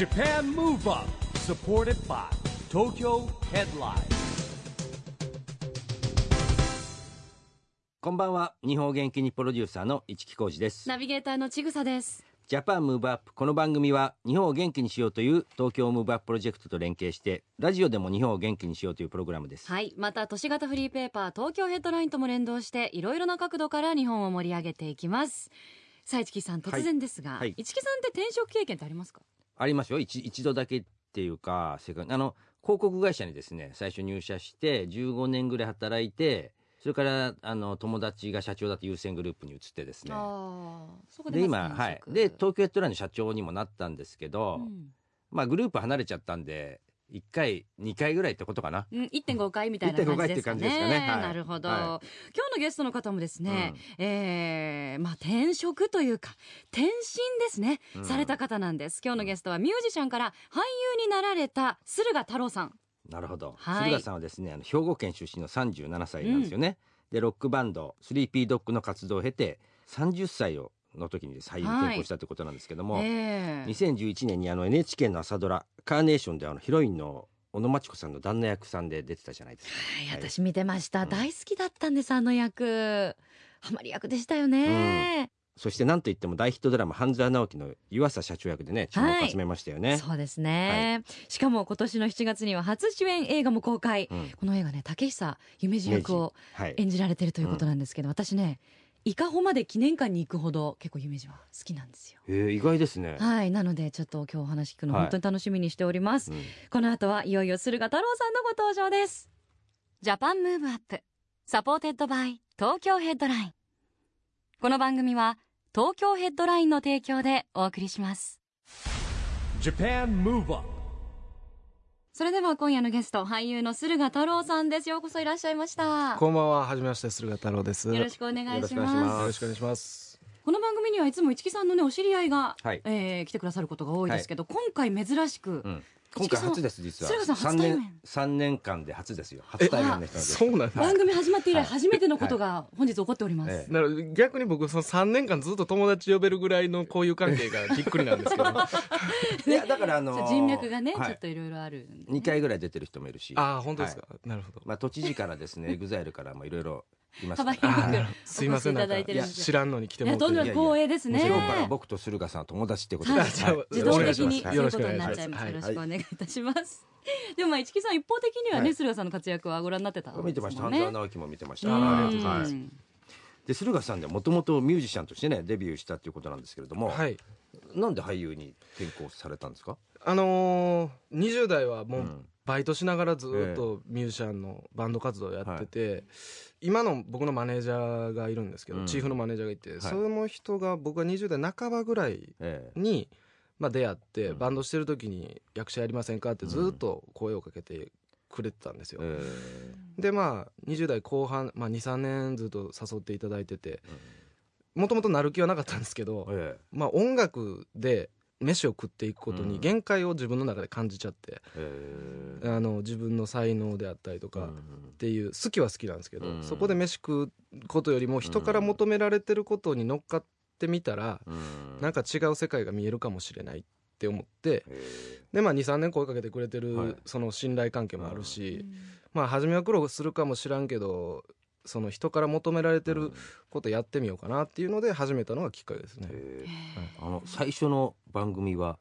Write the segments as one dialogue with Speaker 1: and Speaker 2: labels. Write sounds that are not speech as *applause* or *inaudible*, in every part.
Speaker 1: JAPAN MOVE UP SUPPORTED BY TOKYO HEADLINE.
Speaker 2: こんばんは。日本元気にプロデューサーの一木広治です。
Speaker 3: ナビゲーターのちぐさです。
Speaker 2: JAPAN MOVE UP この番組は日本を元気にしようという東京ムーブアッププロジェクトと連携してラジオでも日本を元気にしようというプログラムです、
Speaker 3: はい。また、都市型フリーペーパー、東京ヘッドラインとも連動して、いろいろな角度から日本を盛り上げていきます。さあ、市木さん、突然ですが、
Speaker 2: はい。はい。
Speaker 3: 市木さんって転職経験ってありますか？
Speaker 2: ありますよ。一一度だけっていうかせかあの広告会社にですね最初入社して15年ぐらい働いてそれからあの友達が社長だと優先グループに移ってですね。
Speaker 3: で
Speaker 2: 今はい。で東京ヘッドラインの社長にもなったんですけど、
Speaker 3: うん。
Speaker 2: まあグループ離れちゃったんで1回2回ぐらいってことかな？
Speaker 3: うん、1.5回みたいな感じですか
Speaker 2: 1.5回っていう感じ
Speaker 3: ね。
Speaker 2: ですかね。はい。
Speaker 3: なるほど、
Speaker 2: は
Speaker 3: 今日のゲストの方もですね、えーまあ転職というか転身ですね、
Speaker 2: うん。
Speaker 3: された方なんです。今日のゲストはミュージシャンから俳優になられた駿河太郎さん。
Speaker 2: なるほど、
Speaker 3: はい。
Speaker 2: 駿河さんはですねあの兵庫県出身の37歳なんですよね、でロックバンドスリーピードッグの活動を経て30歳をの時にです俳優に転向したということなんですけども、
Speaker 3: ええ。
Speaker 2: 2011年にあの NHK の朝ドラ「カーネーション」であのヒロインの小野真知子さんの旦那役さんで出てたじゃないですか。
Speaker 3: はい、
Speaker 2: はい。
Speaker 3: 私見てました、
Speaker 2: うん。
Speaker 3: 大好きだったんですあの役。ハマり役でしたよね、
Speaker 2: そしてなんといっても大ヒットドラマ半沢直樹の湯浅社長役でね注目を集めましたよね。
Speaker 3: そうですね、しかも今年の7月には初主演映画も公開、
Speaker 2: うん。
Speaker 3: この映画ね竹久夢二役を
Speaker 2: はい、
Speaker 3: 演じられてるということなんですけど、私ね伊香保まで記念館に行くほど結構夢二は好きなんですよ。
Speaker 2: えー意外ですね。
Speaker 3: はい。なのでちょっと今日お話聞くの
Speaker 2: はい。
Speaker 3: 本当に楽しみにしております、
Speaker 2: うん。
Speaker 3: この後はいよいよ駿河太郎さんのご登場です。 JAPAN MOVE UP。SUPPORTED BY TOKYO HEADLINE。この番組は東京ヘッドラインの提供でお送りします。
Speaker 1: JAPAN MOVE UP
Speaker 3: それでは今夜のゲスト俳優の駿河太郎さんです。ようこそいらっしゃいました。
Speaker 4: こんばんは、はじめまして、駿河太郎です。
Speaker 3: よろしくお願いしま
Speaker 2: ます。
Speaker 4: よろしくお願いします。
Speaker 3: この番組にはいつも一木さんのねお知り合いが、
Speaker 2: はい。
Speaker 3: えー来てくださることが多いですけど、今回珍しく、
Speaker 2: うん今回初です実は。
Speaker 3: 駿河さん初
Speaker 2: 3
Speaker 3: 対面。
Speaker 2: 年三年間で初ですよ。初対面の人
Speaker 4: そうなんです。
Speaker 3: 番組始まって以来
Speaker 2: はい。
Speaker 3: 初めてのことが本日起こっております、
Speaker 2: ええ。
Speaker 4: なる逆に僕その3年間ずっと友達呼べるぐらいの交友関係がびっくりなんですけど。あ *laughs*
Speaker 2: いやだからあのー
Speaker 3: 人脈がね、
Speaker 2: はい。
Speaker 3: ちょっといろいろあるんでね、
Speaker 2: 2回ぐらい出てる人もいるし。
Speaker 4: あー本当ですか、なるほど、
Speaker 2: まあ都知事からですね *laughs* エグザイルからもいろいろ
Speaker 3: 幅広く
Speaker 4: す。いませんなんか知らんのに来て
Speaker 3: い
Speaker 4: もらって
Speaker 3: やとんでもない光栄ですね。
Speaker 2: 今日から僕と駿河さんは友達ってことで、
Speaker 3: 自動的に
Speaker 4: よ
Speaker 3: そういうこ
Speaker 4: ろしくお願いします。
Speaker 3: とになっちゃいます、
Speaker 4: はい
Speaker 3: よろしくお願いいたします、でもまあ市木さん一方的には
Speaker 2: はい。
Speaker 3: ね駿河さんの活躍はご覧になってたんですもんね。
Speaker 2: 見てました半沢直樹も見てました
Speaker 3: うん。
Speaker 4: あありがとうござい。
Speaker 2: で駿河さんでもともとミュージシャンとしてねデビューしたっていうことなんですけれども、
Speaker 4: はい。
Speaker 2: なんで俳優に転向されたんですか、
Speaker 4: あのー、20代はも
Speaker 2: う
Speaker 4: うんバイトしながらずっとミュージシャンのバンド活動をやってて、今の僕のマネージャーがいるんですけど、
Speaker 2: うん。
Speaker 4: チーフのマネージャーがいて、
Speaker 2: い。
Speaker 4: その人が僕が20代半ばぐらい
Speaker 2: ええ。
Speaker 4: に、まあ、出会って、
Speaker 2: うん。
Speaker 4: バンドしてる時に役者やりませんか？ってずっと声をかけてくれてたんですよ、
Speaker 2: え
Speaker 4: でまあ20代後半、まあ、23年ずっと誘っていただいててもともとなる気はなかったんですけど、
Speaker 2: え。
Speaker 4: まあ、音楽で飯を食っていくことに
Speaker 2: うん。
Speaker 4: 限界を自分の中で感じちゃって、
Speaker 2: ええ
Speaker 4: あの自分の才能であったりとか、
Speaker 2: うん
Speaker 4: っていう好きは好きなんですけど、
Speaker 2: うん
Speaker 4: そこで飯食うことよりも人から求められてることに乗っかってみたら、
Speaker 2: うん。
Speaker 4: なんか違う世界が見えるかもしれないって思って
Speaker 2: え
Speaker 4: でまあ23年声かけてくれてる、
Speaker 2: はい。
Speaker 4: その信頼関係もあるし、まあ初めは苦労するかもしらんけどその人から求められて
Speaker 2: え
Speaker 4: ることやってみようかなっていうので始めたのがきっかけですね。
Speaker 2: ええあの最初の番組は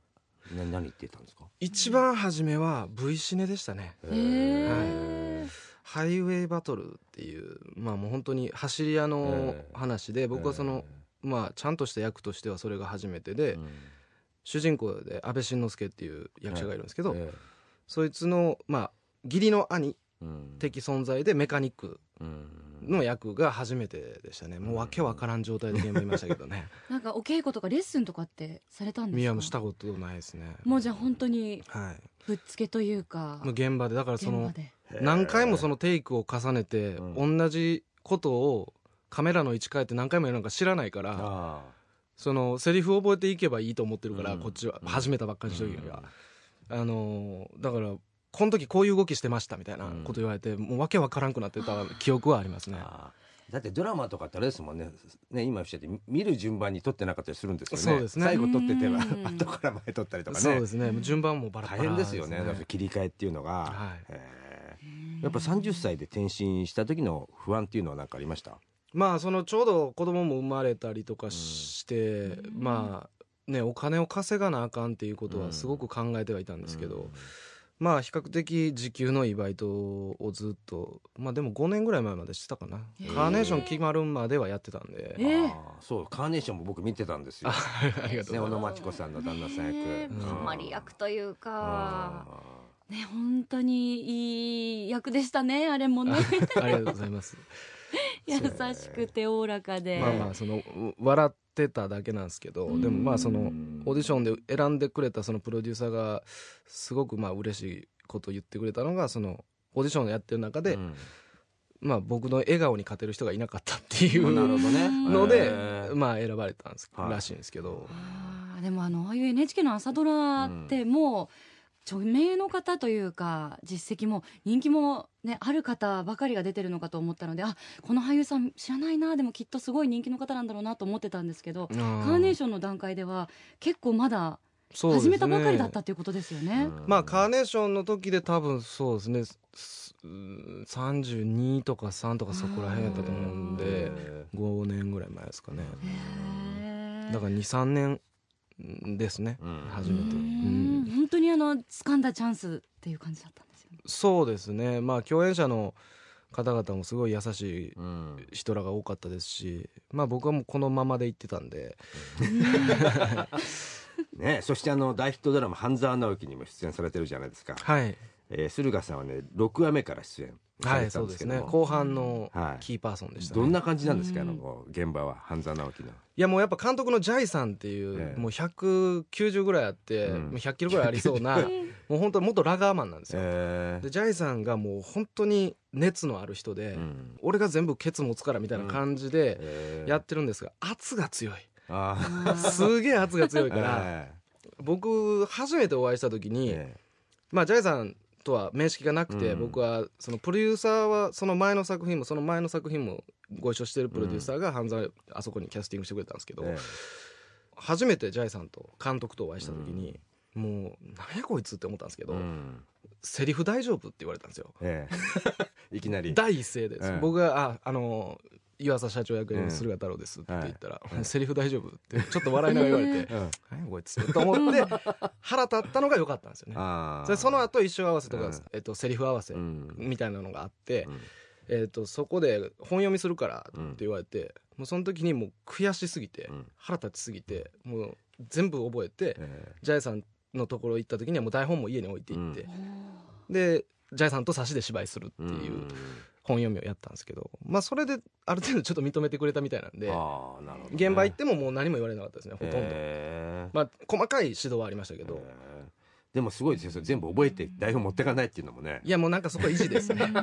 Speaker 2: な何言ってたんですか、
Speaker 4: 一番初めは V シネでしたね。
Speaker 3: へー。
Speaker 4: ハイウェイバトルっていうまあもう本当に走り屋の
Speaker 2: ええ
Speaker 4: 話で僕はその、まあちゃんとした役としてはそれが初めてで、
Speaker 2: うん。
Speaker 4: 主人公で安倍晋之助っていう役者がいるんですけど、
Speaker 2: え
Speaker 4: そいつのまあ義理の兄的存在でメカニック
Speaker 2: うん
Speaker 4: の役が初めてでしたね。もうわけわからん状態で現場にいましたけどね。*laughs*
Speaker 3: なんかお稽古とかレッスンとかってされたんですか？
Speaker 4: 宮もしたことないですね。
Speaker 3: もうじゃあ本当に
Speaker 4: はい。
Speaker 3: ぶっつけというか
Speaker 4: もう現場で。だからその何回もそのテイクを重ねて、
Speaker 2: う
Speaker 4: 同じことをカメラの位置変えて何回もやるのか知らないから
Speaker 2: あ
Speaker 4: そのセリフを覚えていけばいいと思ってるから、
Speaker 2: うん。
Speaker 4: こっちは。
Speaker 2: うん。
Speaker 4: 始めたばっかりの時は、あのーだからこの時こういう動きしてましたみたいなこと言われて、もうわけわからんくなってた記憶はありますね。
Speaker 2: あだってドラマとかってあれですもんね。ね今おっしゃって見る順番に撮ってなかったりするんですよね。
Speaker 4: そうですね。
Speaker 2: 最後撮ってては
Speaker 3: うん。*laughs*
Speaker 2: 後から前撮ったりとかね。
Speaker 4: そうですね。順番もバラバラ
Speaker 2: 大変ですよね。切り替えっていうのが、
Speaker 4: はい。
Speaker 2: えー。やっぱ30歳で転身した時の不安っていうのは何かありました？
Speaker 4: まあそのちょうど子供も生まれたりとかして、まあねお金を稼がなあかんっていうことはすごく考えてはいたんですけど、まあ比較的時給のいいバイトをずっとまあでも5年ぐらい前までしてたかな。
Speaker 3: へー。
Speaker 4: カーネーション決まるまではやってたんで。
Speaker 3: えー。
Speaker 2: あーそう。カーネーションも僕見てたんですよ。
Speaker 4: ありがとう
Speaker 2: ね小野
Speaker 4: ございま
Speaker 2: 真知子さんの旦那さん役、
Speaker 3: ね
Speaker 2: うん。
Speaker 3: たまり役というか。
Speaker 2: あ
Speaker 3: ね本当にいい役でしたねあれもね。
Speaker 4: す *laughs* ありがとうございます
Speaker 3: 優しくておおらかで。
Speaker 4: まあまあそのう笑ってただけなんですけどでもまあその
Speaker 2: ー
Speaker 4: オーディションで選んでくれたそのプロデューサーがすごくまあ嬉しいことを言ってくれたのがそのオーディションをやってる中で、
Speaker 2: うん。
Speaker 4: まあ僕の笑顔に勝てる人がいなかったってい
Speaker 2: なる
Speaker 4: う
Speaker 2: ほどね。
Speaker 4: のでまあ選ばれたんです、
Speaker 2: はい。
Speaker 4: らしいんですけど。
Speaker 3: でもあのああいう NHK の朝ドラってもう著名の方というか実績も人気も、ね、ある方ばかりが出てるのかと思ったのであこの俳優さん知らないなでもきっとすごい人気の方なんだろうなと思ってたんですけど
Speaker 4: カ
Speaker 3: カーネーションの段階では結構まだ
Speaker 4: ョ
Speaker 3: 始めたばかりだったっていうことですよね。
Speaker 4: まあカーネーションの時で多分そうですねすうん32とか3とかそこら辺やったと思うんで
Speaker 2: へ
Speaker 4: 5年ぐらい前ですかね。だから23年ですね。
Speaker 2: うん。
Speaker 4: 初めて、
Speaker 3: う
Speaker 4: うん。
Speaker 3: ん。本当にあの掴んだチャンスっていう感じだったんですよね。
Speaker 4: そうですね。まあ共演者の方々もすごい優しい
Speaker 2: うん。
Speaker 4: 人らが多かったですしまあ僕はもうこのままで行ってたんで。
Speaker 2: ね、そしてあの大ヒットドラマ「半沢直樹」にも出演されてるじゃないですか、
Speaker 4: はい。
Speaker 2: えー、駿河さんはね6話目から出演され
Speaker 4: はい
Speaker 2: てたんでけども、
Speaker 4: そうですすね。後半の
Speaker 2: はい。
Speaker 4: キーパーソンでしたね、
Speaker 2: どんな感じなんですか、
Speaker 3: うん
Speaker 2: あの現場は半沢直樹の
Speaker 4: いやもうやっぱ監督のジャイさんっていう、
Speaker 2: ええ。
Speaker 4: もう190ぐらいあって、
Speaker 2: うん。
Speaker 4: もう100キロぐらいありそうな *laughs* もう本当元ラガーマンなんですよ、
Speaker 2: え
Speaker 4: でジャイさんがもう本当に熱のある人で、
Speaker 2: うん。
Speaker 4: 俺が全部ケツ持つからみたいな感じで
Speaker 2: えー
Speaker 4: やってるんですが圧が強い。
Speaker 2: あ
Speaker 3: あー。
Speaker 4: すげえ圧が強い
Speaker 2: ー
Speaker 4: から、*laughs*
Speaker 2: え
Speaker 4: 僕初めてお会いした時
Speaker 2: ー
Speaker 4: に、
Speaker 2: え。
Speaker 4: まあジャイさんとは面識がなくて、
Speaker 2: うん。
Speaker 4: 僕はそのプロデューサーはその前の作品もその前の作品もご一緒してるプロデューサーが半沢あそこにキャスティングしてくれたんですけど、
Speaker 2: ーえ。
Speaker 4: 初めてジャイさんと監督とお会いした時に、もうなんやこいつって思ったんですけ
Speaker 2: ー
Speaker 4: ど、
Speaker 2: うん。
Speaker 4: セリフ大丈夫って言われたんですよ。
Speaker 2: えー *laughs* いきなり。
Speaker 4: 第一声です、
Speaker 2: ええ
Speaker 4: 僕が「ああの湯浅社長役の駿河太郎です」って言ったら「セリフ大丈夫?」ってちょっと笑いながら言われて
Speaker 2: うん「
Speaker 4: 何やこいつ」と思って腹立ったのが良かったんですよね。それその後衣装合わせとか、
Speaker 2: うん。
Speaker 4: えっと、セリフ合わせ
Speaker 2: うん。
Speaker 4: みたいなのがあって、
Speaker 2: うん。
Speaker 4: えっと、そこで本読みするからって言われて、もうその時にもう悔しすぎて、
Speaker 2: うん。
Speaker 4: 腹立ちすぎてもう全部覚えて、
Speaker 2: え
Speaker 4: ジャイさんのところ行った時にはもう台本も家に置いていって、
Speaker 3: お
Speaker 4: でジャイさんと差しで芝居するって
Speaker 2: ー
Speaker 4: いううん本読みをやったんですけど、まあそれである程度ちょっと認めてくれたみたいなんで
Speaker 2: あーなるほどね。
Speaker 4: 現場行ってももう何も言われなかったですねほとんど、
Speaker 2: えー。
Speaker 4: まあ細かい指導はありましたけど、
Speaker 2: えー。でもすごいですよそれ全部覚えて台本持ってかないっていうのもね。
Speaker 4: いやもうなんかそこは維持ですね。*laughs*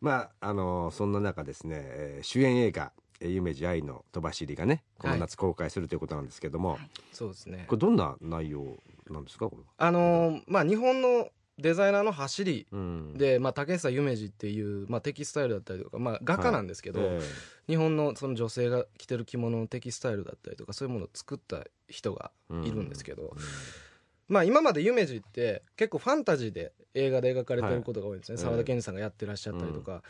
Speaker 2: まああのそんな中ですね、えー主演映画「えー夢二愛の飛ばしり」がねこの夏公開するということなんですけども、
Speaker 4: そうですね。
Speaker 2: これどんな内容なんですかこれ
Speaker 4: あのーまあ日本のデザイナーの走り
Speaker 2: うん。
Speaker 4: で、まあ、竹久夢二っていう、まあ、テキスタイルだったりとか、まあ、画家なんですけど、
Speaker 2: え
Speaker 4: 日本のその女性が着てる着物のテキスタイルだったりとかそういうものを作った人がいるんですけど、まあ、今まで夢二って結構ファンタジーで映画で描かれてることが多いんですね。
Speaker 2: はい
Speaker 4: 沢田研二さんがやってらっしゃったりとか、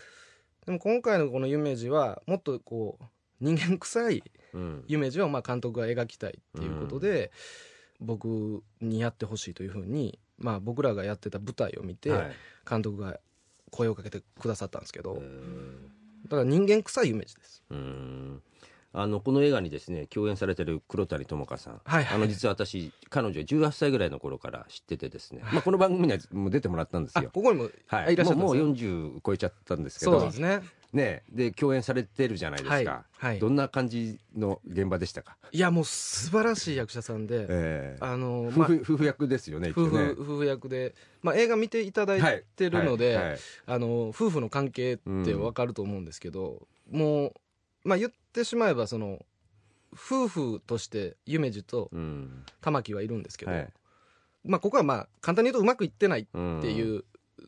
Speaker 4: でも今回のこの夢二はもっとこう人間臭い
Speaker 2: うん。
Speaker 4: 夢二をまあ監督が描きたいっていうことで、僕にやってほしいというふうに、まあ、僕らがやってた舞台を見て、
Speaker 2: はい。
Speaker 4: 監督が声をかけてくださったんですけど、
Speaker 2: うん
Speaker 4: だから人間臭いイメージです。
Speaker 2: うん。あのこの映画にですね共演されてる黒谷友香さん、
Speaker 4: はいはい
Speaker 2: あの実は私彼女18歳ぐらいの頃から知っててですね、まあ、この番組にはもう出てもらったんです
Speaker 4: あ
Speaker 2: よ。
Speaker 4: ここにも、
Speaker 2: はい。
Speaker 4: いらっしゃったん
Speaker 2: もうもう
Speaker 4: ですね
Speaker 2: 40超えちゃったんですけど。
Speaker 4: そうですね。
Speaker 2: ねで共演されてるじゃないですか、
Speaker 4: はいはい。
Speaker 2: どんな感じの現場でしたか、
Speaker 4: いやもう素晴らしい役者さんで、
Speaker 2: ええ。
Speaker 4: あのまあ
Speaker 2: 夫婦役ですよね一応
Speaker 4: 夫婦
Speaker 2: ね
Speaker 4: 夫婦役で、まあ、映画見ていただいてるので、
Speaker 2: はいはい
Speaker 4: あの夫婦の関係ってわかると思うんですけど、もう、まあ、言ってしまえばその夫婦として夢二と
Speaker 2: うん。
Speaker 4: 玉木はいるんですけど、
Speaker 2: はい。
Speaker 4: まあ、ここはまあ簡単に言うとうまくいってないっ
Speaker 2: うん
Speaker 4: ていう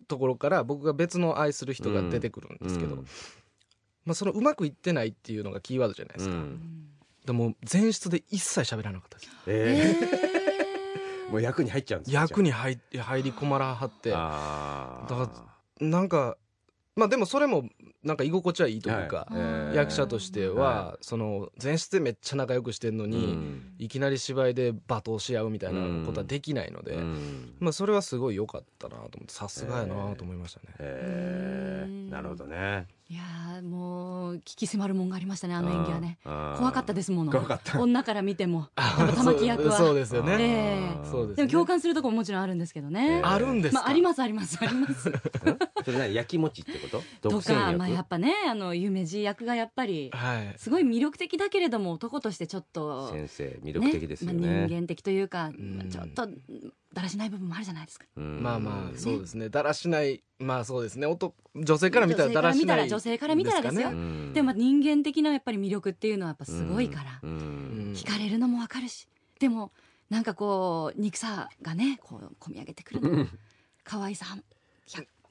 Speaker 4: ところから僕が別の愛する人が出てくるんですけど、
Speaker 2: うん。
Speaker 4: まあ、そのうまくいってないっていうのがキーワードじゃないですか、
Speaker 2: うん。
Speaker 4: でも前室で一切喋らなかったです。
Speaker 2: え
Speaker 3: え
Speaker 2: ー。*laughs* もう役に入っちゃうんですか
Speaker 4: 役に入入り込まらはって。だかなんかまあでもそれもなんか居心地はいいというか、役者としては、その前室でめっちゃ仲良くしてんのに、
Speaker 2: うん。
Speaker 4: いきなり芝居で罵倒し合うみたいなことはできないので、
Speaker 2: うん。
Speaker 4: まあそれはすごい良かったなと思ってさすがやなと思いましたね、
Speaker 2: へー。
Speaker 3: うん
Speaker 2: なるほどね
Speaker 3: いやーもう聞き迫るもんがありましたねあの演技はね。怖かったですもの。
Speaker 2: 怖かった。
Speaker 3: 女から見ても。玉木役は。
Speaker 4: そうそうですよね、
Speaker 3: ええ。
Speaker 4: そうですね。
Speaker 3: でも共感するとこももちろんあるんですけどね、
Speaker 2: えー
Speaker 4: あるんです
Speaker 3: あ、ありますありますあります。*laughs*
Speaker 2: それ何焼き餅ってこと？
Speaker 3: と
Speaker 2: 独占役？
Speaker 3: かまあやっぱねあの夢二役がやっぱり
Speaker 4: はい。
Speaker 3: すごい魅力的だけれども男としてちょっと
Speaker 2: 先生魅力的ですよね。
Speaker 3: まあ、人間的というか、ちょっとだらしない部分もあるじゃないですか。
Speaker 2: うん。
Speaker 4: まあまあそうですね。だらしない。まあそうですね。男女性から見たらだらしない
Speaker 3: 女性から見たら女性から見たらですよ。でもまあ人間的なやっぱり魅力っていうのはやっぱすごいから、惹かれるのもわかるし。でもなんかこう憎さがねこう込み上げてくるの。可愛さ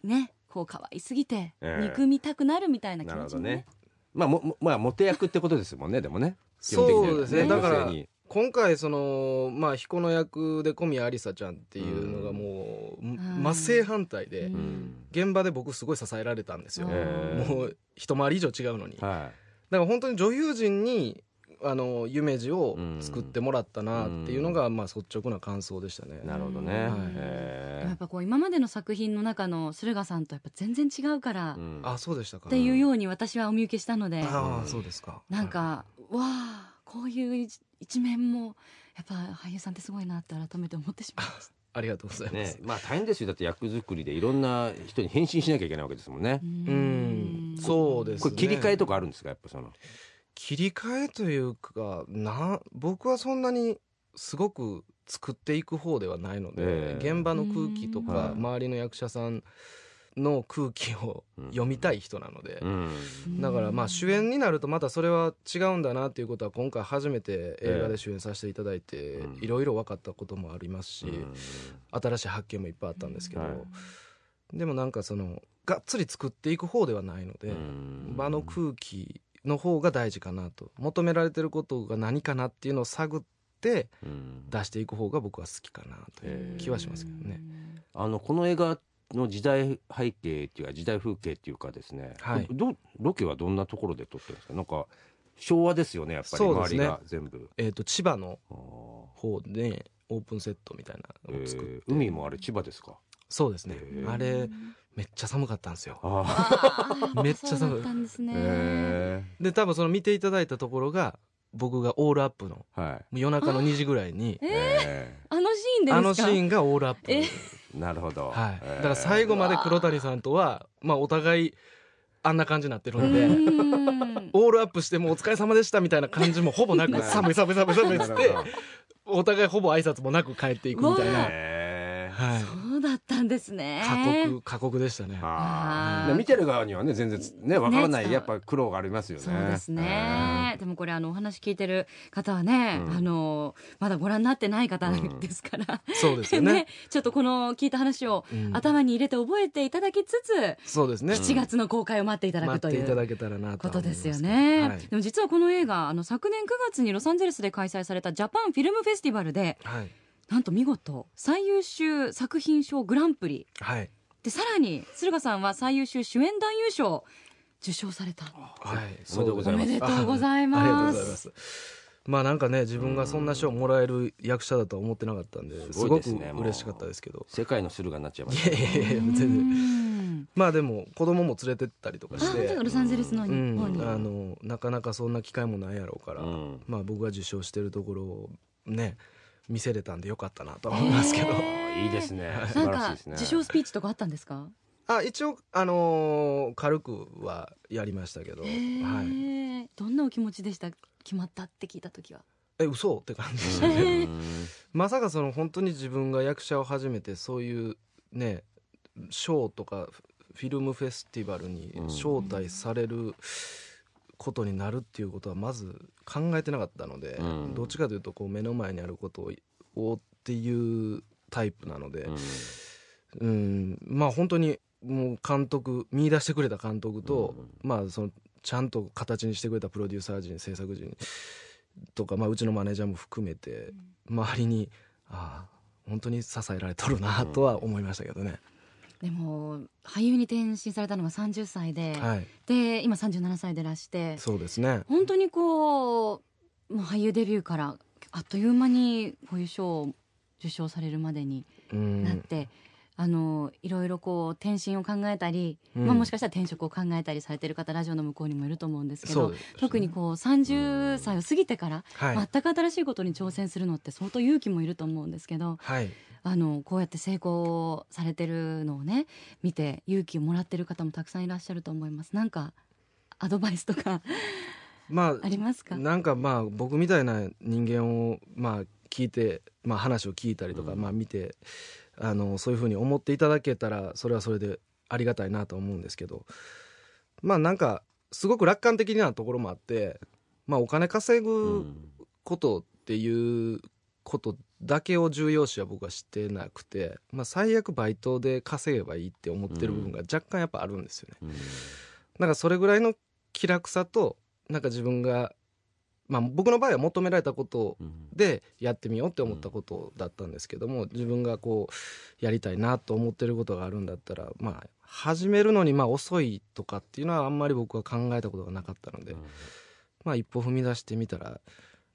Speaker 3: ねこう可愛すぎて
Speaker 2: ええ。
Speaker 3: 憎みたくなるみたいな気持ちもね。
Speaker 2: ほどね。まあももまあモテ役ってことですもんねでもね。
Speaker 4: そうですね。
Speaker 2: 基本的には
Speaker 4: だから今回そのまあ彦の役で小宮ありさちゃんっていうのがもう、
Speaker 3: ん。
Speaker 4: 真正反対で、現場で僕すごい支えられたんですよ、
Speaker 2: ええ
Speaker 4: もう一回り以上違うのに、だか
Speaker 2: は
Speaker 4: ら本当に女優陣にあの夢二を作ってもらったなっていうのが、まあ率直な感想でしたね。
Speaker 2: いなるほどね。
Speaker 4: はい。
Speaker 3: やっぱこう今までの作品の中の駿河さんとやっぱ全然違うから、
Speaker 2: ーうん。
Speaker 4: あそうでしたか。
Speaker 3: っていうように私はお見受けしたので、
Speaker 4: ああそうですか。
Speaker 3: なんか、わあこういう一一面もやっぱ俳優さんってすごいなって改めて思ってしまいました。*laughs*
Speaker 4: ありがとうございます、
Speaker 2: ねまあ大変ですよ。だって役作りでいろんな人に変身しなきゃいけないわけですもんね。
Speaker 4: うん。そうです
Speaker 2: これ切り替えとかあるんですか？やっぱその。
Speaker 4: 切り替えというかな僕はそんなにすごく作っていく方ではないので、
Speaker 2: ええ。
Speaker 4: 現場の空気と
Speaker 2: うん。
Speaker 4: か周りの役者さんの空気を読みたい人なので、
Speaker 2: うん。
Speaker 4: だからまあ主演になるとまたそれは違うんだなっていうことは今回初めて映画で主演させていただいて
Speaker 2: うん。
Speaker 4: いろいろ分かったこともありますし、
Speaker 2: うん。
Speaker 4: 新しい発見もいっぱいあったんですけど、
Speaker 2: はい
Speaker 4: でもなんかそのがっつり作っていく方ではないので、
Speaker 2: うん。
Speaker 4: 場の空気の方が大事かなと求められてることが何かなっていうのを探って
Speaker 2: うん。
Speaker 4: 出していく方が僕は好きかなという気はしますけどね。
Speaker 2: あのこの映画の時代背景っていうか時代風景っていうかですね、
Speaker 4: はい。
Speaker 2: どロケはどんなところで撮ってるんですか？なんか昭和ですよねやっぱり。周りが全部、
Speaker 4: えー、と千葉の方でオープンセットみたいなのを作って、
Speaker 2: えー海もあれ千葉ですか？
Speaker 4: そうですね。
Speaker 2: へー。
Speaker 4: あれめっちゃ寒かったんですよ。*laughs* めっちゃ寒い
Speaker 3: そうだったんです
Speaker 2: ー
Speaker 3: ね。
Speaker 2: へ
Speaker 4: で多分その見ていただいたところが僕がオールアップの
Speaker 2: ーはい。
Speaker 4: 夜中の2時ぐらいに
Speaker 2: え
Speaker 3: あのシーンでですか？
Speaker 4: あのシーンがオールアップ。
Speaker 3: え
Speaker 2: ー。*laughs* なるほど、
Speaker 4: はい、
Speaker 2: えー。
Speaker 4: だから最後まで黒谷さんとは、まあ、お互いあんな感じになってるんで、
Speaker 3: うん。
Speaker 4: オールアップしてもうお疲れ様でしたみたいな感じもほぼなく
Speaker 2: はい
Speaker 4: 寒い寒い寒い寒いっつってお互いほぼ挨拶もなく帰っていくみたいな、はい、
Speaker 3: そうだったんですね。
Speaker 4: 過酷過酷でしたね。
Speaker 2: 見てる側にはね全然ねわからない、
Speaker 3: ね
Speaker 2: やっぱ苦労がありますよね。
Speaker 3: そうですね。でもこれあのお話聞いてる方はね、
Speaker 2: うん。
Speaker 3: あのまだご覧になってない方ですから、
Speaker 4: そうですよ *laughs* ね。
Speaker 3: ちょっとこの聞いた話を
Speaker 4: うん。
Speaker 3: 頭に入れて覚えていただきつつ、
Speaker 4: そうですね。
Speaker 3: 7月の公開を待っていただく
Speaker 4: 待
Speaker 3: という。
Speaker 4: っていただけたらなと
Speaker 3: ことですよ
Speaker 4: は
Speaker 3: ね、
Speaker 4: 思い。
Speaker 3: でも実はこの映画あの昨年9月にロサンゼルスで開催されたジャパンフィルムフェスティバルで
Speaker 4: どはい
Speaker 3: なんと見事最優秀作品賞グランプリ。
Speaker 4: はい。
Speaker 3: でさらに駿河さんは最優秀主演男優賞を受賞された。
Speaker 4: はい。
Speaker 2: おめでとうございます。
Speaker 3: おめでとうござい
Speaker 4: ありがとう
Speaker 3: ま
Speaker 4: ございます。すまあなんかね自分がそんな賞もらえる役者だとは思ってなかったんです
Speaker 2: すご
Speaker 4: ごく
Speaker 2: いですねもう
Speaker 4: 嬉しかったですけど。
Speaker 2: 世界の駿河になっちゃいま
Speaker 4: い
Speaker 2: した
Speaker 4: やいやいや全
Speaker 3: う
Speaker 4: 然
Speaker 3: ん。
Speaker 4: まあでも子供も連れてったりとか
Speaker 3: あ
Speaker 4: して
Speaker 3: ロサンゼルスの
Speaker 4: う
Speaker 3: 日本に、
Speaker 4: ん、あのなかなかそんな機会もないやろうから、
Speaker 2: うん。
Speaker 4: まあ僕が受賞してるところをね見せれたんでよかったなとは思いますけど、
Speaker 2: いいですね。素
Speaker 3: なんか
Speaker 2: 晴らしいですね。
Speaker 3: 受賞スピーチとかあったんですか？
Speaker 4: あ一応あのー軽くはやりましたけど、
Speaker 3: へ
Speaker 4: はい、
Speaker 3: ーどんなお気持ちでした？決まったって聞いた時は。
Speaker 4: え嘘って感じでしたね。まさかその本当に自分が役者を始めてそういうねショーとかフィルムフェスティバルに招待されることになるっていうことはまず考えてなかったので、
Speaker 2: うん。
Speaker 4: どっちかというとこう目の前にあることをっていうタイプなので、
Speaker 2: うん。
Speaker 4: うん。まあ本当にもう監督見出してくれた監督と、まあそのちゃんと形にしてくれたプロデューサー陣制作陣とか、まあ、うちのマネージャーも含めて周りにああ本当に支えられとるなとは思いましたけどね。
Speaker 3: でも俳優に転身されたのが30歳で、
Speaker 4: はい、
Speaker 3: で今37歳でらして
Speaker 4: そうですね。
Speaker 3: 本当にこうもう俳優デビューからあっという間にこういう賞を受賞されるまでに
Speaker 4: うん。
Speaker 3: なって、あのいろいろこう転身を考えたり、
Speaker 4: うん。
Speaker 3: まあ、もしかしたら転職を考えたりされてる方ラジオの向こうにもいると思うんですけど
Speaker 4: ね。
Speaker 3: 特にこう30歳を過ぎてから、
Speaker 4: はい、
Speaker 3: 全く新しいことに挑戦するのって相当勇気もいると思うんですけど
Speaker 4: はい、
Speaker 3: あのこうやって成功されてるのをね見て勇気をもらってる方もたくさんいらっしゃると思います。なんかアドバイスとか *laughs*
Speaker 4: ま *laughs*
Speaker 3: ありますか？
Speaker 4: あなんかまあ僕みたいな人間をまあ聞いて、まあ、話を聞いたりとか、
Speaker 2: うん。
Speaker 4: まあ見てあのそういうふうに思っていただけたらそれはそれでありがたいなと思うんですけどまあなんかすごく楽観的なところもあって、まあ、お金稼
Speaker 2: う
Speaker 4: ぐ
Speaker 2: ん。
Speaker 4: ことっていうことだけを重要視は僕はしてなくて、まあ、最悪バイトで稼げばいいって思ってる部分が若干やっぱあるんですよね。
Speaker 2: うん。
Speaker 4: なんかそれぐらいの気楽さとなんか自分が、まあ、僕の場合は求められたこと
Speaker 2: うん
Speaker 4: でやってみようって思ったことだったんですけども自分がこうやりたいなと思ってることがあるんだったらまあ始めるのにまあ遅いとかっていうのはあんまり僕は考えたことがなかったので、まあ一歩踏み出してみたら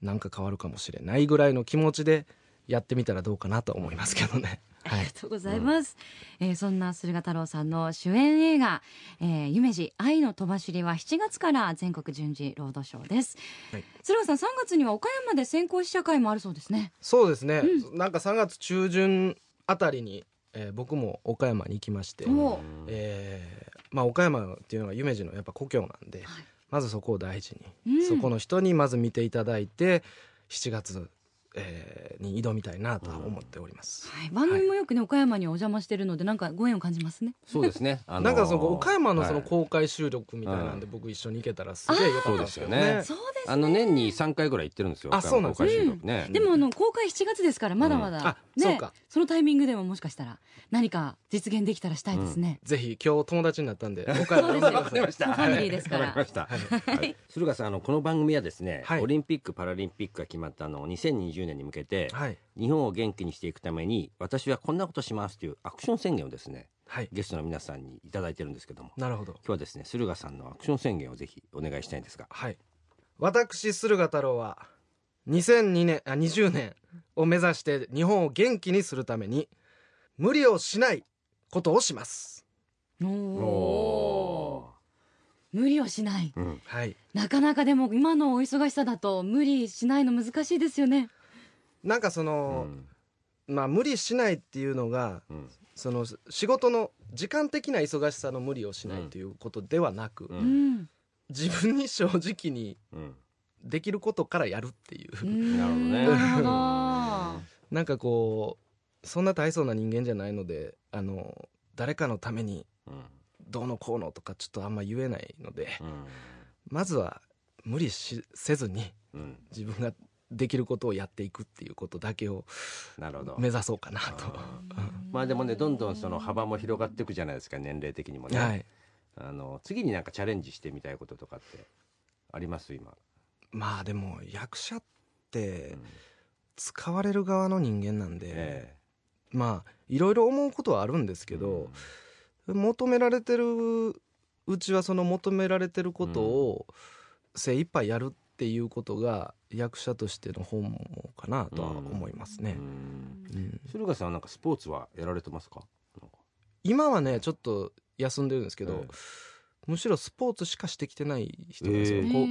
Speaker 4: なんか変わるかもしれないぐらいの気持ちでやってみたらどうかなと思いますけどね。は *laughs* い
Speaker 3: ありがとうございます、えーそんな駿河太郎さんの主演映画「えー夢二愛の飛ばしり」は7月から全国順次ロードショーです、
Speaker 4: はい。
Speaker 3: 駿河さん3月には岡山で先行試写会もあるそうですね。
Speaker 4: そうですね、
Speaker 3: う
Speaker 4: なんか3月中旬あたりに、えー僕も岡山に行きまして、えーまあ、岡山っていうのが夢二のやっぱ故郷なんで、
Speaker 3: はい。
Speaker 4: まずそこを大事に、
Speaker 3: うん。
Speaker 4: そこの人にまず見ていただいて7月、えーに挑みたいなとは思っております、
Speaker 3: はい、番組もよくね、岡山にお邪魔してるのでなんかご縁を感じますね。
Speaker 2: そうですね。あのー
Speaker 4: なんかその岡山のその
Speaker 2: はい
Speaker 4: 公開収録みたいなんで僕一緒に行けたらすげえよかったんですよね。
Speaker 2: そうですよね。あの年に3回ぐらい行ってるんですよ。
Speaker 4: あそうなんですね。
Speaker 2: 公開収録ね。
Speaker 3: でもあの公開7月ですからまだまだ、
Speaker 4: うん。あ
Speaker 3: ね
Speaker 4: そうか。
Speaker 3: そのタイミングでももしかしたら何か実現できたらしたいですね、
Speaker 4: ぜひ今日友達になったんで岡山
Speaker 3: そうですファミリーですから。
Speaker 2: わかりました。はい。駿河さんあのこの番組はですね、
Speaker 4: はい。
Speaker 2: オリンピックパラリンピックが決まったの2020年に向けて、
Speaker 4: はい。
Speaker 2: 日本を元気にしていくために私はこんなことしますというアクション宣言をですね
Speaker 4: はい。
Speaker 2: ゲストの皆さんにいただいてるんですけども
Speaker 4: なるほど。
Speaker 2: 今日はですね駿河さんのアクション宣言をぜひお願いしたいんですが。
Speaker 4: はい。私駿河太郎は2002年あ20年を目指して日本を元気にするために無理をしないことをします。
Speaker 3: おお無理をしない。
Speaker 2: うん。
Speaker 4: はい。
Speaker 3: なかなかでも今のお忙しさだと無理しないの難しいですよね
Speaker 4: なんかその、まあ無理しないっていうのが
Speaker 2: うん。
Speaker 4: その仕事の時間的な忙しさの無理をしないということではなく、自分に正直に
Speaker 2: うん。
Speaker 4: できることからやるっていう、
Speaker 3: うん。
Speaker 2: なるほどね。
Speaker 3: なるほど。*laughs*
Speaker 4: なんかこうそんな大層な人間じゃないのであの誰かのために
Speaker 2: うん。
Speaker 4: どうのこうのとかちょっとあんま言えないので
Speaker 2: うん。
Speaker 4: まずは無理しせずに
Speaker 2: うん。
Speaker 4: 自分ができることをやっていくっていうことだけを
Speaker 2: なるほど。
Speaker 4: 目指そうかなと。
Speaker 2: まあでもねどんどんその幅も広がっていくじゃないですか年齢的にもね、
Speaker 4: はい、
Speaker 2: あの次になんかチャレンジしてみたいこととかってあります今、
Speaker 4: まあでも役者って
Speaker 2: うん。
Speaker 4: 使われる側の人間なんで、
Speaker 2: え
Speaker 4: まあいろいろ思うことはあるんです
Speaker 2: え
Speaker 4: けど、求められてるうちはその求められてることを精一杯やるっていうことが役者としての本望かなとは思いますね。
Speaker 2: 駿河さんはなんかスポーツはやられてますか？
Speaker 4: 今はねちょっと休んでるんですけど、
Speaker 2: え
Speaker 4: むしろスポーツしかしてきてない人なんですよ、
Speaker 2: え
Speaker 3: え。
Speaker 4: こう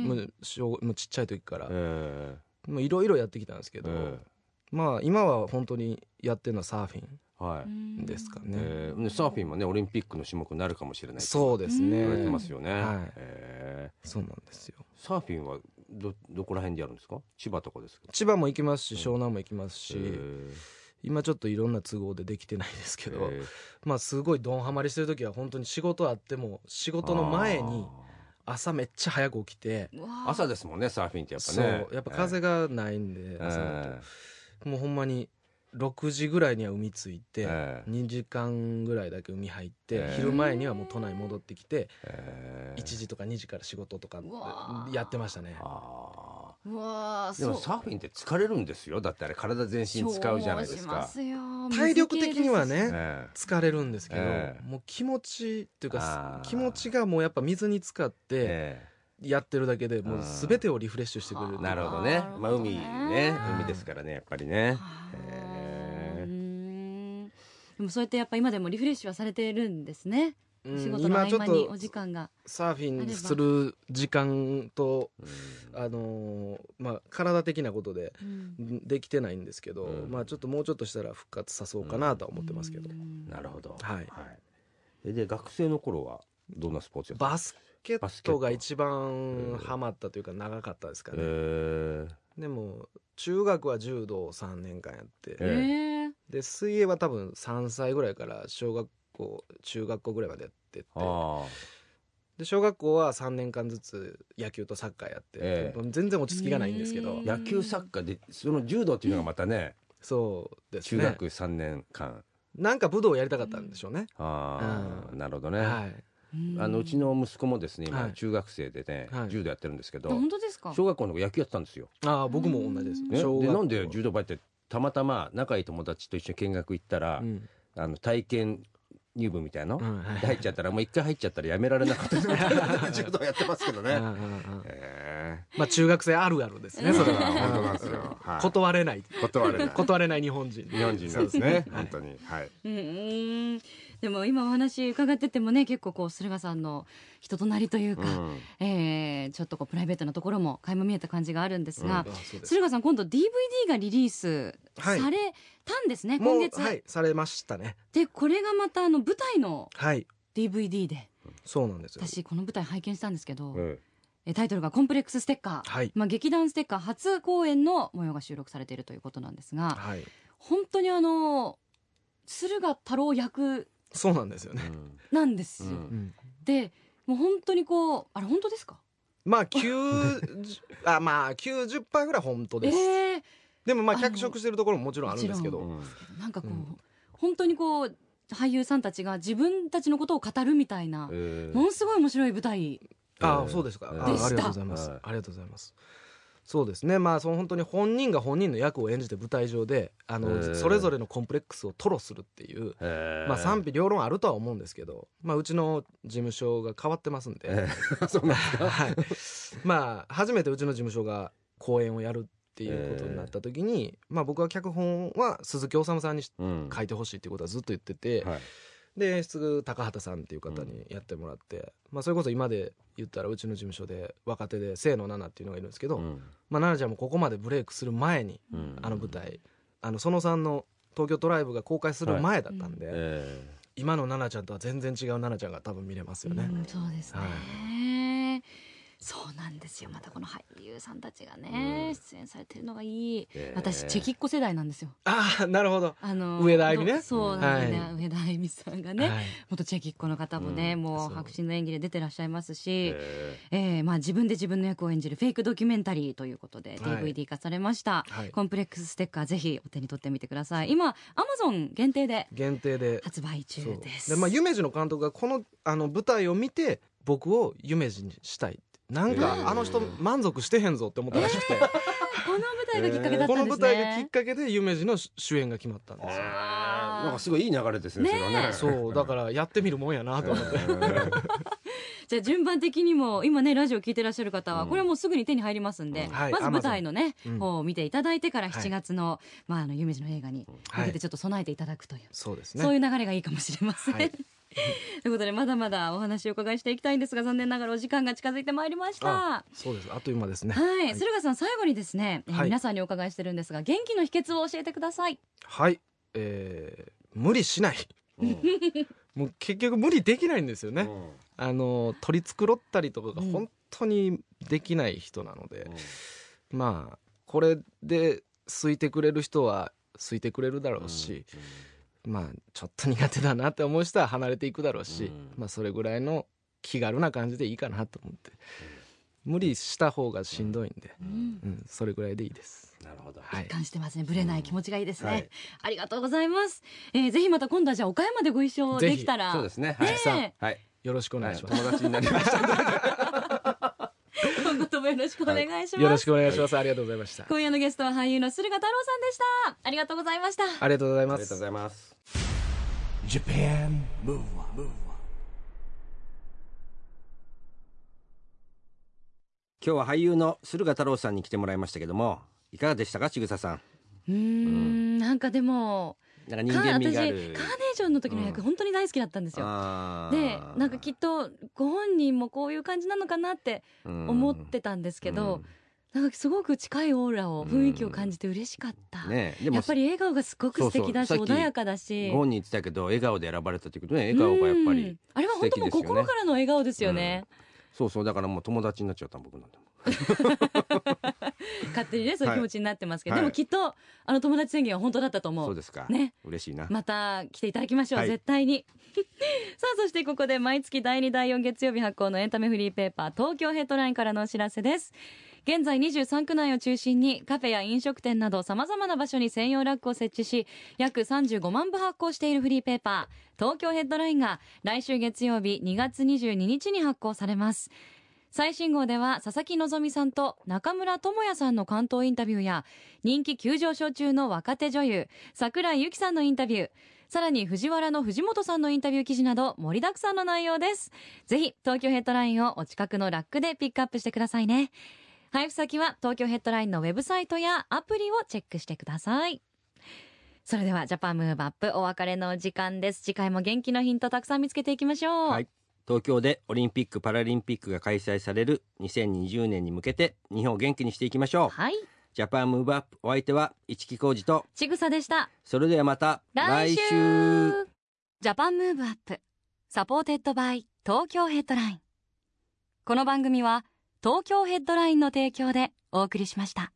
Speaker 4: もうちっちゃい時から。
Speaker 2: え
Speaker 4: もういろいろやってきたんですけど、
Speaker 2: ええ。
Speaker 4: まあ今は本当にやってるのはサーフィン
Speaker 2: えはい、
Speaker 4: ですかね、
Speaker 2: ええ。でサーフィンもねオリンピックの種目になるかもしれない
Speaker 4: そうですね。
Speaker 2: 言われてますよね、
Speaker 4: はい。
Speaker 2: ええ。
Speaker 4: そうなんですよ。
Speaker 2: サーフィンはどどこら辺でやるんですか？千葉とかですか
Speaker 4: 千葉も行きますし湘南も行きますし、
Speaker 2: え
Speaker 4: 今ちょっといろんな都合でできてないですけど、
Speaker 2: ええ
Speaker 4: まあすごいドンハマりしてる時は本当に仕事あっても仕事の前に朝めっちゃ早く起きて、
Speaker 2: 朝ですもんねサーフィンってやっぱ
Speaker 4: そう
Speaker 2: ね
Speaker 4: やっぱ風がないんで、朝だと。
Speaker 2: え
Speaker 4: もうほんまに6時ぐらいには海着いて、
Speaker 2: ええ。
Speaker 4: 2時間ぐらいだけ海入って、
Speaker 2: ええ。
Speaker 4: 昼前にはもう都内戻ってきて、
Speaker 2: えー
Speaker 4: 1時とか2時から仕事とかやってましたね。
Speaker 2: でもサーフィンって疲れるんですよ。だってあれ体全身使うじゃないですか。
Speaker 4: 体力的にはね
Speaker 2: え
Speaker 4: 疲れるんですけど、
Speaker 2: ええ。
Speaker 4: もう気持ちっていう
Speaker 2: あ
Speaker 4: か
Speaker 2: ー。
Speaker 4: 気持ちがもうやっぱ水に浸かっ
Speaker 2: え
Speaker 4: て
Speaker 2: え
Speaker 4: やってるだけでもう全てをリフレッシュしてくれる
Speaker 2: えなるほどね
Speaker 3: なるほどね。
Speaker 2: まあ海ね。海ですからねやっぱりね。
Speaker 3: はあ
Speaker 2: へー
Speaker 3: うーんでもそうやってやっぱ今でもリフレッシュはされてるんですね、
Speaker 4: うん
Speaker 3: 仕事の合
Speaker 4: 今ちょっと
Speaker 3: 間にお時間が。
Speaker 4: サーフィンする時間と
Speaker 2: うん
Speaker 4: あのーまあ体的なことで
Speaker 3: うん。
Speaker 4: できてないんですけど、
Speaker 2: うん。
Speaker 4: まあちょっともうちょっとしたら復活さそうかなとは思ってますけど、
Speaker 3: うん。
Speaker 2: なるほど。
Speaker 4: はい。
Speaker 2: えで学生の頃はどんなスポーツやってた
Speaker 4: バスケットが一番ハマったというか長かったですかね、
Speaker 2: え
Speaker 4: でも中学は柔道を3年間やって、
Speaker 3: ええ
Speaker 4: で水泳は多分3歳ぐらいから小学校中学校ぐらいまでやってって。
Speaker 2: あ
Speaker 4: で小学校は3年間ずつ野球とサッカーやって、
Speaker 2: ええ。
Speaker 4: 全然落ち着きがないんですけど。
Speaker 2: 野球サッカーでその柔道っていうのがまたね
Speaker 4: そうですね。
Speaker 2: 中学3年間。
Speaker 4: なんか武道をやりたかったんでしょうね、
Speaker 2: ああなるほどね。
Speaker 4: はい。
Speaker 2: あのうちの息子もですね今
Speaker 4: はい。
Speaker 2: 中学生でね
Speaker 4: はい。
Speaker 2: 柔道やってるんですけど
Speaker 3: 本当ですか？
Speaker 2: 小学校の頃野球やってたんですよ。
Speaker 4: ああ僕も同じです。
Speaker 2: ね。
Speaker 4: 小学校
Speaker 2: でなんで柔道部入ってたまたま仲いい友達と一緒に見学行ったら
Speaker 4: うん。
Speaker 2: あの体験入部みたいなの？
Speaker 4: うん。はい。
Speaker 2: 入っちゃったらもう一回入っちゃったらやめられなかった柔道やってますけどね。*laughs*
Speaker 4: まあ中学生あるあるですねそれは。
Speaker 2: 本当なんですよ。はい。
Speaker 4: 断れない。
Speaker 2: 断れない。
Speaker 4: 断れない日本人。
Speaker 2: 日本人なんですね。本当に。はい。
Speaker 3: うんうんでも今お話伺っててもね結構こう駿河さんの人となりというか、
Speaker 2: うん。
Speaker 3: えーちょっとこうプライベートなところも垣間見えた感じがあるんですが、
Speaker 4: うです。
Speaker 3: 駿河さん今度 DVD がリリース
Speaker 4: はい
Speaker 3: されたんですね、
Speaker 4: もう
Speaker 3: 今月、
Speaker 4: はい。されましたね。
Speaker 3: でこれがまたあの舞台の
Speaker 4: はい
Speaker 3: DVD で
Speaker 4: そうなんですよ。
Speaker 3: 私この舞台拝見したんですけど、
Speaker 2: え
Speaker 3: え。タイトルが「コンプレックスステッカー」
Speaker 4: はい。
Speaker 3: まあ、劇団ステッカー初公演の模様が収録されているということなんですが
Speaker 4: はい。
Speaker 3: 本当にあの駿河太郎役
Speaker 4: そうなんですよね、
Speaker 2: えうん。
Speaker 3: なんですよ、でもう本当にこうあれ本当ですか？
Speaker 4: まあ90 *laughs* あまあ90%ぐらい本当です、
Speaker 3: ええ
Speaker 4: でもまあ脚色してるところももちろんあるんですけど、
Speaker 2: うん
Speaker 3: なんかこう、
Speaker 4: うん。
Speaker 3: 本当にこう俳優さんたちが自分たちのことを語るみたいな、
Speaker 2: ええ
Speaker 3: ものすごい面白い舞台
Speaker 4: ああそうですか、あ
Speaker 2: で
Speaker 3: した。
Speaker 4: ありがとうございます、
Speaker 2: はい。
Speaker 4: ありがとうございますそうですね。まあその本当に本人が本人の役を演じて舞台上であの、それぞれのコンプレックスを吐露するっていう、
Speaker 2: ええ
Speaker 4: まあ賛否両論あるとは思うんですけど、まあ、うちの事務所が変わってますんで、
Speaker 2: ええ *laughs* そうなんですか？
Speaker 4: はい、まあ初めてうちの事務所が公演をやるっていうことになった時に、まあ、僕は脚本は鈴木おさむさんに書いてほしいっていうことはずっと言ってて、
Speaker 2: はい
Speaker 4: で演出高畑さんっていう方にやってもらって、まあ、それこそ今で言ったらうちの事務所で若手で清野奈々っていうのがいるんですけど、
Speaker 2: うん。
Speaker 4: まあ、奈々ちゃんもここまでブレイクする前に
Speaker 2: うん。
Speaker 4: あの舞台あのそのさんの東京トライブが公開する前だったんで、
Speaker 2: え
Speaker 4: 今の奈々ちゃんとは全然違う奈々ちゃんが多分見れますよね。
Speaker 3: うんそうですね、
Speaker 4: は
Speaker 3: そうなんですよ。またこの俳優さんたちがね、
Speaker 2: うん。
Speaker 3: 出演されてるのがいい、
Speaker 2: ええ
Speaker 3: 私チェキッコ世代なんですよ。
Speaker 4: ああなるほど、
Speaker 3: あの
Speaker 4: 上田愛美ね。
Speaker 3: どそうなんですね、
Speaker 4: はい。
Speaker 3: 上田愛美さんがね、
Speaker 4: はい。
Speaker 3: 元チェキッコの方もね、
Speaker 2: うん
Speaker 3: もう白真の演技で出てらっしゃいますし、
Speaker 2: え
Speaker 3: えーまあ、自分で自分の役を演じるフェイクドキュメンタリーということで
Speaker 4: はい。
Speaker 3: DVD 化されました、
Speaker 4: はい。
Speaker 3: コンプレックスステッカーぜひお手に取ってみてください。今アマゾン限定で
Speaker 4: 限定で。
Speaker 3: 発売中です。
Speaker 4: で、まあ、夢二の監督がこのあの舞台を見て僕を夢二にしたいなんか、
Speaker 2: えー
Speaker 4: あの人満足してへんぞって思ったらしくて、*laughs*
Speaker 3: この舞台がきっかけだったんですね、
Speaker 4: この舞台がきっかけで夢二の主演が決まったんですよ。
Speaker 2: えなんかすごいいい流れですね
Speaker 3: ね。
Speaker 2: そね
Speaker 4: そうだからやってみるもんやなと思って、*laughs*
Speaker 3: じゃあ順番的にも今ねラジオ聞いてらっしゃる方は
Speaker 2: うん。
Speaker 3: これはもうすぐに手に入りますんで、
Speaker 2: うん。
Speaker 4: はい
Speaker 3: まず舞台のね、
Speaker 4: Amazon うん。
Speaker 3: 方を見ていただいてから
Speaker 4: はい。
Speaker 3: 7月の,、まあ、あの夢二の映画に向けてちょっと備えていただくという、
Speaker 4: そうですね。
Speaker 3: そういう流れがいいかもしれません。
Speaker 4: は *laughs* い
Speaker 3: ということでまだまだお話をお伺いしていきたいんですが残念ながらお時間が近づいてまいりました。
Speaker 4: あ。そうです。あっという間ですね。
Speaker 3: はい、駿河さん最後にですね、えー
Speaker 4: はい。
Speaker 3: 皆さんにお伺いしてるんですが元気の秘訣を教えてください。
Speaker 4: はい。えー無理しない。
Speaker 2: うん。
Speaker 4: もう結局無理できないんですよね、あの取り繕ったりとかが
Speaker 3: うん。
Speaker 4: 本当にできない人なので、まあこれで好いてくれる人は好いてくれるだろうし、まあちょっと苦手だなって思う人は離れていくだろうし、
Speaker 2: うん。
Speaker 4: まあそれぐらいの気軽な感じでいいかなと思って無理した方がしんどいんで、
Speaker 3: うん。
Speaker 4: うん、それぐらいでいいです。
Speaker 5: なるほど。
Speaker 4: はい。
Speaker 3: 一貫してますね。ぶれない気持ちがいいですね、
Speaker 5: はい
Speaker 3: ありがとうございます、えー、ぜひまた今度はじゃあ岡山でご一緒できたら。
Speaker 5: そうですね。はい。
Speaker 3: ね
Speaker 4: さん
Speaker 3: え
Speaker 5: はい。
Speaker 4: よろしくお願いします、
Speaker 5: 友達になりました *laughs*
Speaker 3: 今後ともよろしくお願いします、
Speaker 4: よろしくお願いします。ありがとうございました。
Speaker 3: 今夜のゲストは俳優の駿河太郎さんでした。ありがとうございました。
Speaker 4: ありがとうございます。
Speaker 5: ありがとうございます。
Speaker 1: Japan Move Up
Speaker 2: 今日は俳優の駿河太郎さんに来てもらいましたけどもいかがでしたかちぐささん
Speaker 3: うーんなんかでも
Speaker 2: なんか人間味があ
Speaker 3: 私
Speaker 2: る
Speaker 3: カーネーションの時の役、
Speaker 2: うん。
Speaker 3: 本当に大好きだったんですよ。でなんかきっとご本人もこういう感じなのかなって思ってたんですけど、なんかすごく近いオーラを雰囲気を感じて嬉しかった、
Speaker 2: うんね
Speaker 3: やっぱり笑顔がすごく素敵だし穏やかだし。
Speaker 2: ご本人言ってたけど笑顔で選ばれたということね。笑顔がやっぱ
Speaker 3: うん。
Speaker 2: り
Speaker 3: あれは本当もう心からの笑顔ですよね、
Speaker 2: そうそう。だからもう友達になっちゃった僕なんて *laughs*
Speaker 3: 勝手にねそういう気持ちになってますけど、
Speaker 2: はい。
Speaker 3: でもきっとあの友達宣言は本当だったと思う。
Speaker 2: そうですか。
Speaker 3: ね。
Speaker 2: 嬉しいな。
Speaker 3: また来ていただきましょう、
Speaker 2: はい。
Speaker 3: 絶対に。*laughs* さあそしてここで毎月第2第4月曜日発行のエンタメフリーペーパー東京ヘッドラインからのお知らせです。現在23区内を中心にカフェや飲食店などさまざまな場所に専用ラックを設置し約35万部発行しているフリーペーパー東京ヘッドラインが来週月曜日2月22日に発行されます最新号では佐々木希さんと中村智也さんの関東インタビューや人気急上昇中の若手女優桜井由紀さんのインタビューさらに藤原の藤本さんのインタビュー記事など盛りだくさんの内容です。ぜひ東京ヘッドラインをお近くのラックでピックアップしてくださいね。配布先は東京ヘッドラインのウェブサイトやアプリをチェックしてください。それではジャパンムーブアップお別れの時間です。次回も元気のヒントたくさん見つけていきましょう、
Speaker 2: はい。東京でオリンピック・パラリンピックが開催される2020年に向けて日本を元気にしていきましょう。
Speaker 3: はい。
Speaker 2: Japan Move Up お相手は一木広治と
Speaker 3: ちぐさでした。
Speaker 2: それではまた
Speaker 3: 来週。 Japan Move Up supported by 東京ヘッドライン。この番組は東京ヘッドラインの提供でお送りしました。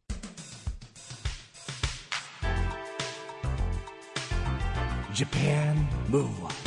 Speaker 1: Japan Move